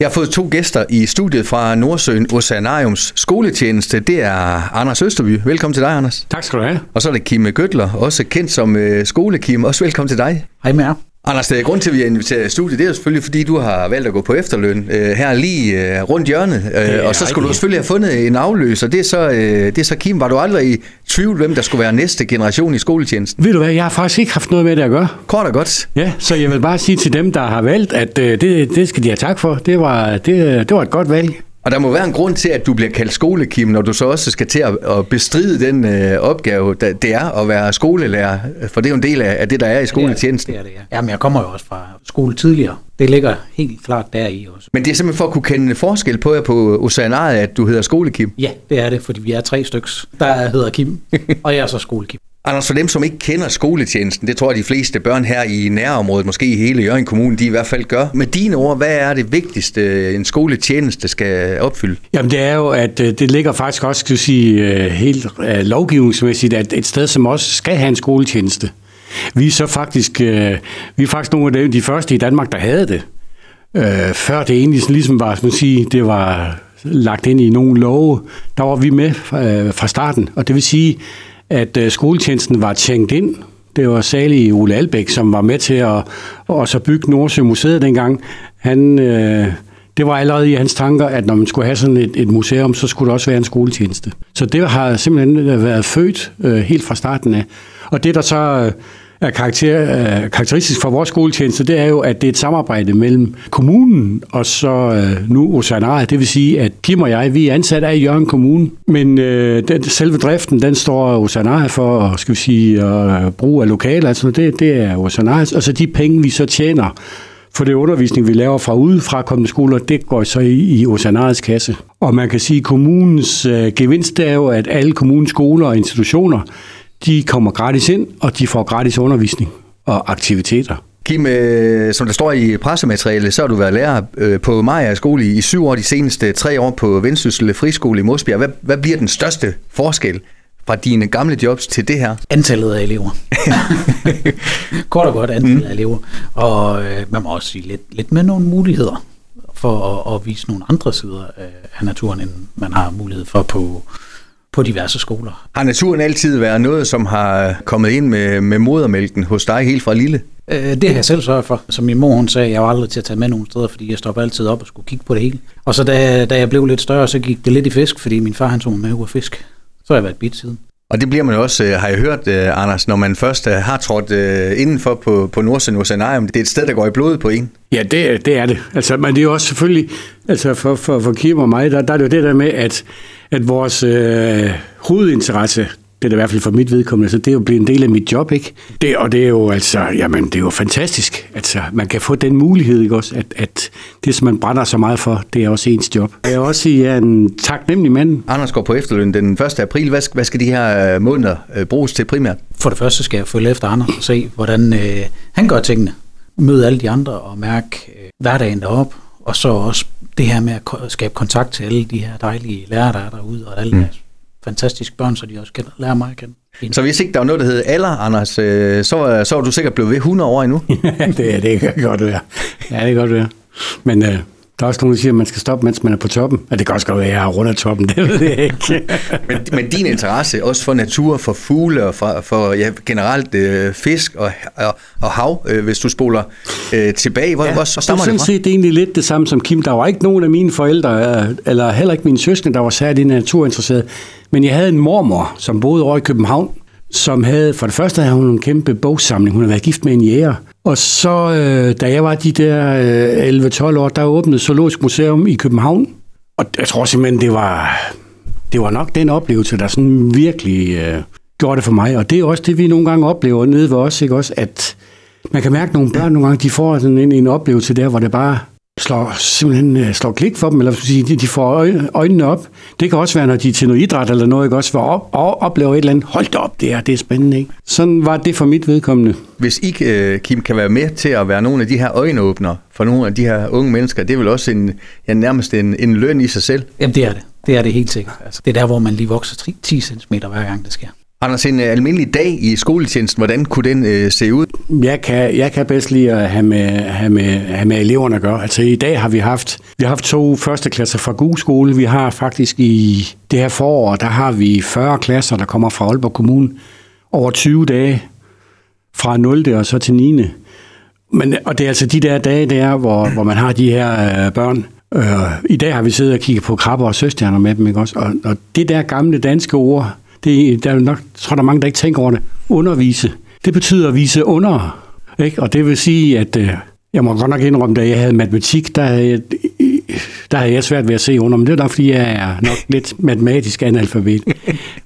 Jeg har fået to gæster i studiet fra Nordsøen Oceanariums skoletjeneste. Det er Anders Østerby. Velkommen til dig, Anders. Tak skal du have. Og så er det Kim Gøtler, også kendt som øh, skolekim. Også velkommen til dig. Hej med jer. Anders, er grund til, at vi har inviteret i studiet, det er jo selvfølgelig, fordi du har valgt at gå på efterløn øh, her lige øh, rundt hjørnet. Øh, og så skulle du selvfølgelig have fundet en afløser. Det er, så, øh, det er så Kim. Var du aldrig i tvivl, hvem der skulle være næste generation i skoletjenesten? Ved du hvad, jeg har faktisk ikke haft noget med det at gøre. Kort og godt. Ja, så jeg vil bare sige til dem, der har valgt, at øh, det, det skal de have tak for. Det var, det, det var et godt valg. Og der må være en grund til, at du bliver kaldt skolekim, når du så også skal til at, at bestride den øh, opgave, der, det er at være skolelærer. For det er jo en del af, af det, der er i skoletjenesten. Det er det, ja. Jamen, jeg kommer jo også fra skole tidligere. Det ligger helt klart der i også. Men det er simpelthen for at kunne kende forskel på jer på Oceanaret, at du hedder skolekim. Ja, det er det, fordi vi er tre styks, der hedder Kim, og jeg er så skolekim. Anders, for dem, som ikke kender skoletjenesten, det tror jeg, de fleste børn her i nærområdet, måske i hele Jørgen Kommune, de i hvert fald gør. Med dine ord, hvad er det vigtigste, øh, en skoletjeneste skal opfylde? Jamen det er jo, at øh, det ligger faktisk også, skal sige, øh, helt lovgivningsmæssigt, at et sted som også skal have en skoletjeneste. Vi er så faktisk, vi er faktisk nogle af de første i Danmark, der havde det. Før det egentlig ligesom var, man sige, det var lagt ind i nogle love, der var vi med fra starten. Og det vil sige, at øh, skoletjenesten var tænkt ind. Det var særlig Ole Albæk, som var med til at, at så bygge Nordsjømuseet dengang. Han, øh, det var allerede i hans tanker, at når man skulle have sådan et, et museum, så skulle der også være en skoletjeneste. Så det har simpelthen været født øh, helt fra starten af. Og det, der så øh, er karakter, øh, karakteristisk for vores skoletjeneste, det er jo, at det er et samarbejde mellem kommunen og så øh, nu Oceanaret. Det vil sige, at Kim og jeg, vi er ansat af Jørgen Kommune, men øh, den, selve driften, den står Oceanaret for, skal vi sige, at øh, bruge af lokaler, altså det, det er Oceanaret. Og så de penge, vi så tjener, for det undervisning, vi laver fra udefra kommende skoler, det går så i, i Oceanarets kasse. Og man kan sige, at kommunens øh, gevinst er jo, at alle kommunens skoler og institutioner, de kommer gratis ind, og de får gratis undervisning og aktiviteter. Kim, øh, som der står i pressematerialet, så har du været lærer øh, på Maja skole i syv år, de seneste tre år på Vendsyssel Friskole i Mosbjerg. Hvad, hvad bliver den største forskel fra dine gamle jobs til det her? Antallet af elever. Kort og godt antallet mm. af elever. Og øh, man må også sige lidt, lidt med nogle muligheder for at, at vise nogle andre sider af naturen, end man har mulighed for på, på diverse skoler. Har naturen altid været noget, som har kommet ind med, med modermælken hos dig helt fra lille? Øh, det har jeg selv sørget for. Som min mor hun sagde, jeg var aldrig til at tage med nogen steder, fordi jeg stoppede altid op og skulle kigge på det hele. Og så da, da jeg blev lidt større, så gik det lidt i fisk, fordi min far han tog mig med ud af fisk. Så har jeg været bit siden. Og det bliver man også, øh, har jeg hørt, øh, Anders, når man først øh, har trådt indenfor på, på Nordsjøen Oceanarium. Det er et sted, der går i blodet på en. Ja, det, det er det. Altså, men det er jo også selvfølgelig, altså for, for, for Kim og mig, der, der er det jo det der med, at, at vores øh, hovedinteresse, det er i hvert fald for mit vedkommende, så det er jo blevet en del af mit job, ikke? Det, og det er jo altså, jamen, det er jo fantastisk. Altså, man kan få den mulighed, ikke også, at, at det, som man brænder så meget for, det er også ens job. Jeg er også sige, er en taknemmelig mand. Anders går på efterløn den 1. april. Hvad, hvad skal de her øh, måneder øh, bruges til primært? For det første skal jeg følge efter Anders og se, hvordan øh, han gør tingene. Møde alle de andre og mærke øh, hverdagen derop. Og så også det her med at skabe kontakt til alle de her dejlige lærere, der er derude, og alle mm fantastiske børn, så de også kan lære mig at kende. Så hvis ikke der var noget, der hed alder, Anders, øh, så, så var du sikkert blevet ved 100 år endnu? ja, det, det kan godt være. Ja, det kan godt være. Men øh, der er også nogen, der siger, at man skal stoppe, mens man er på toppen. Ja, det kan også godt være, at jeg er rundt af toppen, det ved jeg ikke. men, men din interesse, også for natur, for fugle og for, for ja, generelt øh, fisk og, og, og hav, øh, hvis du spoler øh, tilbage, hvor, ja, hvor så stammer det, det fra? Det er egentlig lidt det samme som Kim. Der var ikke nogen af mine forældre, øh, eller heller ikke mine søskende, der var særligt naturinteresseret. Men jeg havde en mormor, som boede over i København, som havde, for det første havde hun en kæmpe bogsamling. Hun havde været gift med en jæger. Og så, øh, da jeg var de der øh, 11-12 år, der åbnede Zoologisk Museum i København. Og jeg tror simpelthen, det var, det var nok den oplevelse, der sådan virkelig øh, gjorde det for mig. Og det er også det, vi nogle gange oplever nede ved os, ikke også? At man kan mærke, at nogle børn nogle gange, de får sådan en, en oplevelse der, hvor det bare slår, simpelthen øh, slår klik for dem, eller sige, de, de får øjnene op. Det kan også være, når de er til noget idræt eller noget, ikke også, for op, og oplever et eller andet, hold da op, det er, det er spændende, ikke? Sådan var det for mit vedkommende. Hvis I, øh, Kim, kan være med til at være nogle af de her øjenåbner for nogle af de her unge mennesker, det er vel også en, ja, nærmest en, en løn i sig selv? Jamen, det er det. Det er det helt sikkert. Altså, det er der, hvor man lige vokser 10 cm hver gang det sker. Anders, en almindelig dag i skoletjenesten, hvordan kunne den øh, se ud? Jeg kan, jeg kan bedst lide at have med, have, med, have med eleverne at gøre. Altså i dag har vi haft, vi har haft to første klasser fra GU skole. Vi har faktisk i det her forår, der har vi 40 klasser, der kommer fra Aalborg Kommune over 20 dage fra 0. og så til 9. Men, og det er altså de der dage der, hvor, hvor man har de her øh, børn. Øh, I dag har vi siddet og kigget på krabber og søstjerner med dem, ikke også? Og, og det der gamle danske ord, det, der er nok, tror der er mange, der ikke tænker over det. Undervise. Det betyder at vise under. Ikke? Og det vil sige, at øh, jeg må godt nok indrømme, da jeg havde matematik, der havde jeg, der havde jeg svært ved at se under, men det er nok, fordi jeg er nok lidt matematisk analfabet.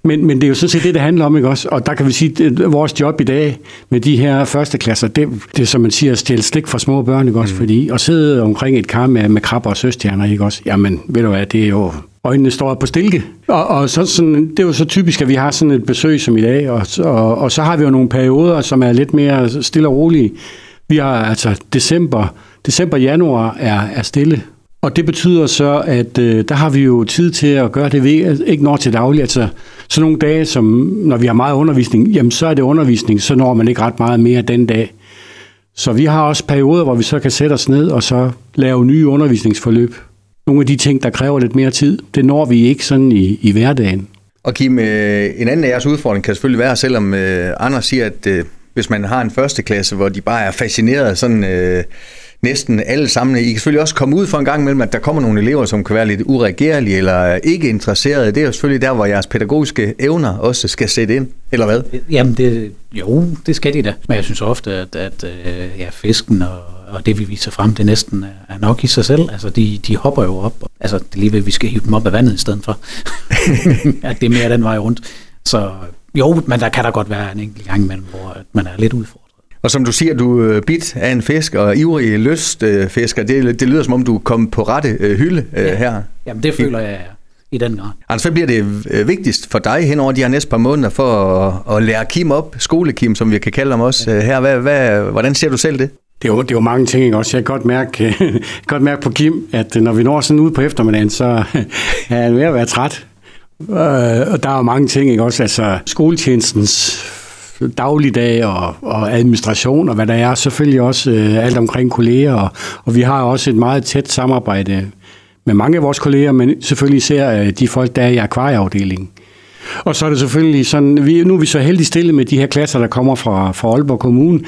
Men, men det er jo sådan set det, det handler om, ikke også? Og der kan vi sige, at vores job i dag med de her første klasser, det, det er som man siger, at stjæle slik fra små børn, ikke også? Mm. Fordi at sidde omkring et kar med, med krabber og søstjerner, ikke også? Jamen, ved du hvad, det er jo øjnene står på stilke. Og, og så, sådan, det er jo så typisk, at vi har sådan et besøg som i dag, og, og, og så har vi jo nogle perioder, som er lidt mere stille og rolige. Vi har altså december, december januar er, er stille. Og det betyder så, at øh, der har vi jo tid til at gøre det, vi ikke når til daglig. Altså sådan nogle dage, som når vi har meget undervisning, jamen så er det undervisning, så når man ikke ret meget mere den dag. Så vi har også perioder, hvor vi så kan sætte os ned og så lave nye undervisningsforløb nogle af de ting, der kræver lidt mere tid. Det når vi ikke sådan i, i hverdagen. Og Kim, øh, en anden af jeres udfordring kan selvfølgelig være, selvom øh, Anders siger, at øh, hvis man har en første klasse, hvor de bare er fascineret sådan øh, næsten alle sammen. I kan selvfølgelig også komme ud for en gang imellem, at der kommer nogle elever, som kan være lidt uregerlige eller ikke interesserede. Det er jo selvfølgelig der, hvor jeres pædagogiske evner også skal sætte ind, eller hvad? Jamen, det, jo, det skal de da. Men jeg synes ofte, at, at ja, fisken og og det vi viser frem, det næsten er nok i sig selv. Altså, de, de hopper jo op. Altså, det er lige ved, at vi skal hive dem op af vandet i stedet for. at det er mere den vej rundt. Så jo, men der kan der godt være en enkelt gang imellem, hvor man er lidt udfordret. Og som du siger, du er bit af en fisk og ivrig lystfisker. Det, det lyder som om, du kom på rette øh, hylde øh, ja. her. Jamen, det føler jeg i den grad. Anders, hvad bliver det øh, vigtigst for dig hen over de her næste par måneder for at, at lære Kim op, skolekim, som vi kan kalde ham også ja. her? Hvad, hvad, hvordan ser du selv det? Det er, jo, det er jo mange ting, ikke? også. Jeg kan godt mærke, godt mærke på Kim, at når vi når sådan ud på eftermiddagen, så er han ved at være træt. Øh, og der er jo mange ting, ikke også. Altså skoletjenestens dagligdag og, og administration, og hvad der er, selvfølgelig også øh, alt omkring kolleger, og, og vi har også et meget tæt samarbejde med mange af vores kolleger, men selvfølgelig især øh, de folk, der er i akvarieafdelingen. Og så er det selvfølgelig sådan, vi, nu er vi så heldig stille med de her klasser, der kommer fra, fra Aalborg Kommune,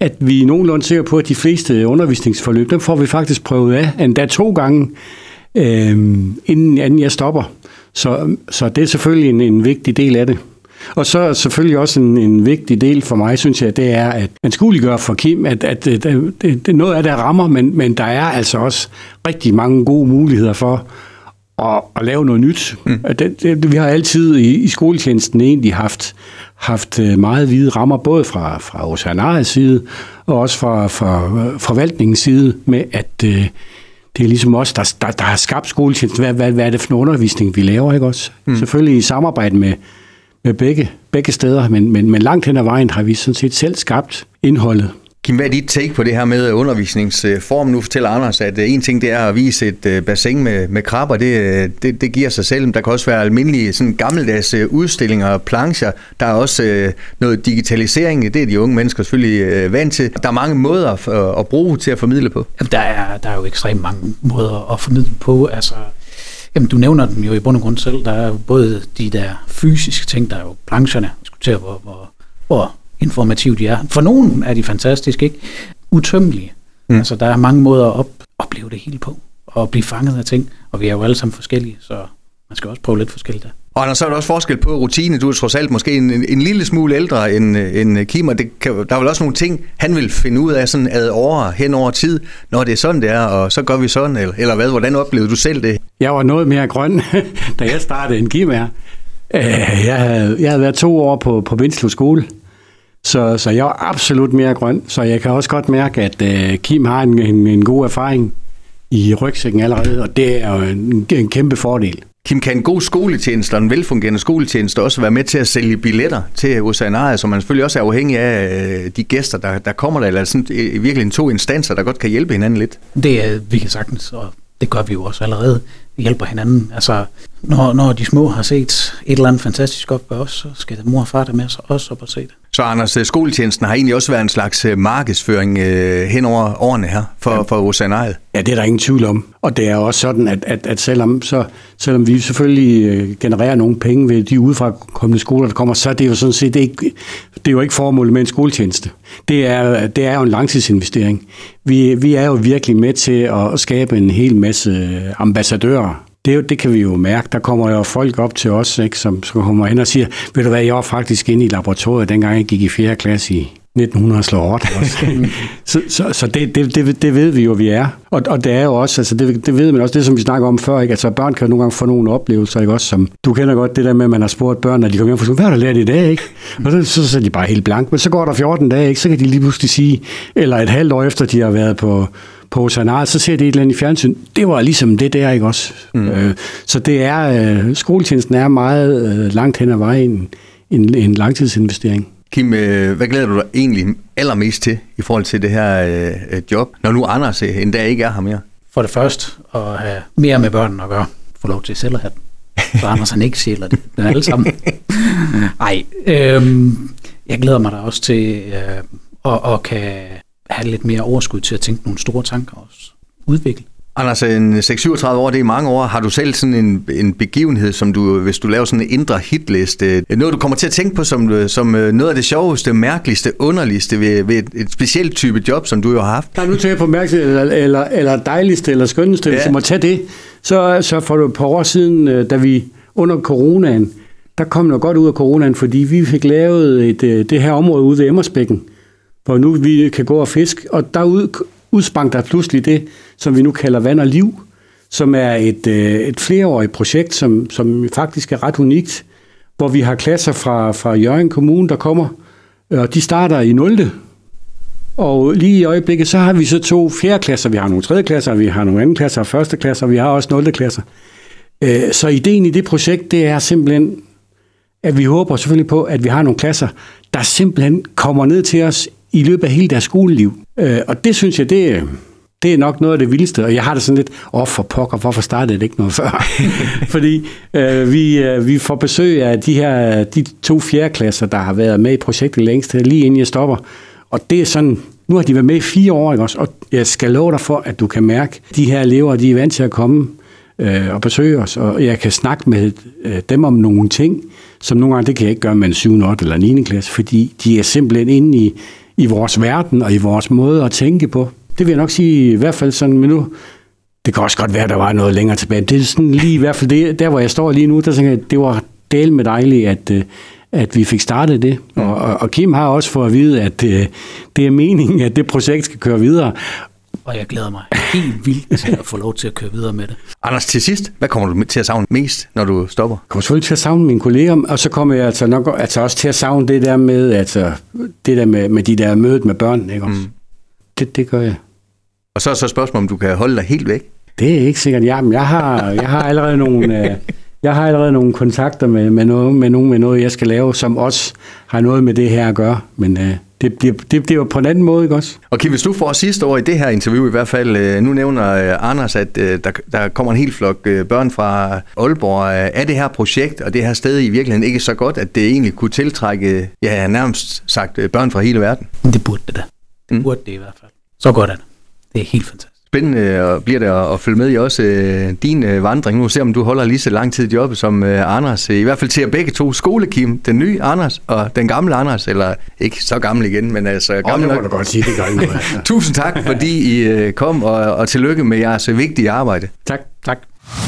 at vi er nogenlunde sikre på, at de fleste undervisningsforløb, dem får vi faktisk prøvet af, endda to gange, øh, inden, inden jeg stopper. Så, så det er selvfølgelig en, en vigtig del af det. Og så er selvfølgelig også en, en vigtig del for mig, synes jeg, det er, at man skulle gøre for Kim, at, at det, det, det, noget af det rammer, men, men der er altså også rigtig mange gode muligheder for at, at lave noget nyt. Mm. Det, det, vi har altid i, i skoletjenesten egentlig haft, haft øh, meget hvide rammer, både fra, fra Oceanariets side, og også fra, fra forvaltningens side, med at øh, det er ligesom os, der, der, der har skabt skoletjenesten. Hvad, hvad, hvad er det for en undervisning, vi laver, ikke også? Mm. Selvfølgelig i samarbejde med, med begge, begge steder, men, men, men langt hen ad vejen har vi sådan set selv skabt indholdet. Kim, hvad er dit take på det her med undervisningsform? Nu fortæller Anders, at øh, en ting det er at vise et øh, bassin med, med krabber, det, øh, det, det giver sig selv. Der kan også være almindelige sådan gammeldags udstillinger og plancher. Der er også noget digitalisering, det er de unge mennesker selvfølgelig vant til. Der er mange måder at, at bruge til at formidle på. Jamen, der, er, der er jo ekstremt mange måder at formidle på. Altså, jamen, du nævner dem jo i bund og grund selv. Der er jo både de der fysiske ting, der er jo plancherne, diskuterer, hvor, hvor, hvor informative de er. For nogen er de fantastiske, ikke? Utømmelige. Mm. Altså, der er mange måder at op, opleve det hele på, og blive fanget af ting, og vi er jo alle sammen forskellige, så man skal også prøve lidt forskelligt der. Og så er der også forskel på rutine. Du er trods alt måske en, en lille smule ældre end, øh, end øh, Kim, og det kan, der er vel også nogle ting, han vil finde ud af sådan ad år hen over tid, når det er sådan, det er, og så gør vi sådan, eller, eller hvad? Hvordan oplevede du selv det? Jeg var noget mere grøn, da jeg startede end Kim er. Øh, jeg havde, jeg havde været to år på, på Vindslev skole, så, så jeg var absolut mere grøn, så jeg kan også godt mærke, at Kim har en, en, en god erfaring i rygsækken allerede, og det er jo en, en kæmpe fordel. Kim, kan en god skoletjeneste og en velfungerende skoletjeneste også være med til at sælge billetter til Oceanaria, som man selvfølgelig også er afhængig af øh, de gæster, der, der kommer der, eller sådan, i en to instanser, der godt kan hjælpe hinanden lidt? Det er, vi kan sagtens, og det gør vi jo også allerede. Vi hjælper hinanden. Altså, når, når de små har set et eller andet fantastisk op ved os, så skal mor og far der med os også op og se det. Så Anders, øh, skoletjenesten har egentlig også været en slags øh, markedsføring øh, hen over årene her for, ja. for Oceanaret. Ja, det er der ingen tvivl om. Og det er også sådan, at, at, at selvom, så, selvom vi selvfølgelig øh, genererer nogle penge ved de udefra kommende skoler, der kommer, så er det jo sådan set ikke, det er jo ikke formålet med en skoletjeneste. Det er, det er jo en langtidsinvestering. Vi, vi er jo virkelig med til at skabe en hel masse ambassadører det, det kan vi jo mærke. Der kommer jo folk op til os, ikke, som, som kommer hen og siger, ved du hvad, jeg var faktisk inde i laboratoriet, dengang jeg gik i 4. klasse i 1900 slår hårdt. så så, så det, det, det, det ved vi jo, vi er. Og, og det er jo også, altså det, det ved man også, det som vi snakker om før, ikke? altså børn kan jo nogle gange få nogle oplevelser, ikke? også som, du kender godt det der med, at man har spurgt børn, når de kommer hjem siger, hvad har du lært i dag, ikke? Og så, så, så er de bare helt blank, men så går der 14 dage, ikke? så kan de lige pludselig sige, eller et halvt år efter, de har været på, på Sanar, så ser det et eller andet i fjernsyn. Det var ligesom det der, ikke også? Mm. Øh, så det er, øh, skoletjenesten er meget øh, langt hen ad vejen en, en langtidsinvestering. Kim, hvad glæder du dig egentlig allermest til i forhold til det her øh, job, når nu Anders en dag ikke er her mere? For det første at have mere med børnene at gøre. Få lov til selv at have den. Så Anders han ikke sjæler det. Den alle sammen. Nej, øh, jeg glæder mig da også til øh, at, at kan have lidt mere overskud til at tænke nogle store tanker også. Udvikle. Anders, en 6-37 år, det er mange år. Har du selv sådan en, en begivenhed, som du, hvis du laver sådan en indre hitliste, noget du kommer til at tænke på som, som øh, noget af det sjoveste, mærkeligste, underligste ved, ved et, et specielt type job, som du jo har haft? Nej, nu tænker jeg på mærkeligste, eller, eller, eller dejligste, eller skønneste, ja. hvis jeg må tage det. Så, så for et par år siden, øh, da vi under coronaen, der kom noget godt ud af coronaen, fordi vi fik lavet et, øh, det her område ude ved Emmersbækken, hvor nu vi kan gå og fiske, og derud udsprang der pludselig det, som vi nu kalder Vand og Liv, som er et, øh, et flereårigt projekt, som, som faktisk er ret unikt, hvor vi har klasser fra, fra Jørgen Kommune, der kommer, og de starter i 0. Og lige i øjeblikket, så har vi så to fjerde klasser. Vi har nogle tredje klasser, vi har nogle anden klasser første klasser, og vi har også 0. klasser. Øh, så ideen i det projekt, det er simpelthen, at vi håber selvfølgelig på, at vi har nogle klasser, der simpelthen kommer ned til os i løbet af hele deres skoleliv. Øh, og det synes jeg, det, det er nok noget af det vildeste, og jeg har det sådan lidt, åh oh, for pokker, hvorfor startede det ikke noget før? Fordi øh, vi, øh, vi får besøg af de her de to fjerdeklasser, der har været med i projektet længst, lige inden jeg stopper. Og det er sådan, nu har de været med i fire år, ikke også? og jeg skal love dig for, at du kan mærke, at de her elever, de er vant til at komme øh, og besøge os, og jeg kan snakke med øh, dem om nogle ting, som nogle gange, det kan jeg ikke gøre med en 7. 8. eller 9. klasse, fordi de er simpelthen inde i, i vores verden og i vores måde at tænke på. Det vil jeg nok sige i hvert fald sådan, men nu, det kan også godt være, der var noget længere tilbage. Det er sådan lige i hvert fald det, der, hvor jeg står lige nu, der tænker jeg, det var del med dejligt, at, øh, at vi fik startet det. Og, og Kim har også fået at vide, at det, øh, det er meningen, at det projekt skal køre videre og jeg glæder mig helt vildt til at få lov til at køre videre med det. Anders, til sidst, hvad kommer du til at savne mest, når du stopper? Jeg kommer selvfølgelig til at savne mine kolleger, og så kommer jeg altså nok altså også til at savne det der med, altså, det der med, med de der mødet med børn, ikke også? Mm. Det, det gør jeg. Og så er så spørgsmålet, om du kan holde dig helt væk? Det er ikke sikkert. Jamen, jeg har, jeg har allerede nogle... Øh, jeg har allerede nogle kontakter med, med, noget, med nogen med noget, jeg skal lave, som også har noget med det her at gøre. Men øh, det, det, det, var på en anden måde, ikke også? Og Kim, hvis du får sidste år i det her interview i hvert fald, øh, nu nævner øh, Anders, at øh, der, der kommer en hel flok børn fra Aalborg. Er det her projekt og det her sted i virkeligheden ikke så godt, at det egentlig kunne tiltrække, ja, nærmest sagt, børn fra hele verden? Det burde det da. Det mm. burde det i hvert fald. Så godt er det. Det er helt fantastisk. Spændende bliver det at følge med i også øh, din øh, vandring. Nu ser om du holder lige så lang tid i jobbet som øh, Anders. I hvert fald til at begge to skolekim. Den nye Anders og den gamle Anders. Eller ikke så gammel igen, men altså oh, gammel nok. godt sige, det gør Tusind tak, fordi I kom, og, og tillykke med jeres vigtige arbejde. Tak, tak.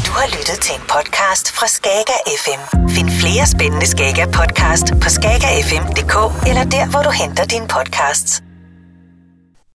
Du har lyttet til en podcast fra Skager FM. Find flere spændende Skager podcast på skagerfm.dk eller der, hvor du henter dine podcasts.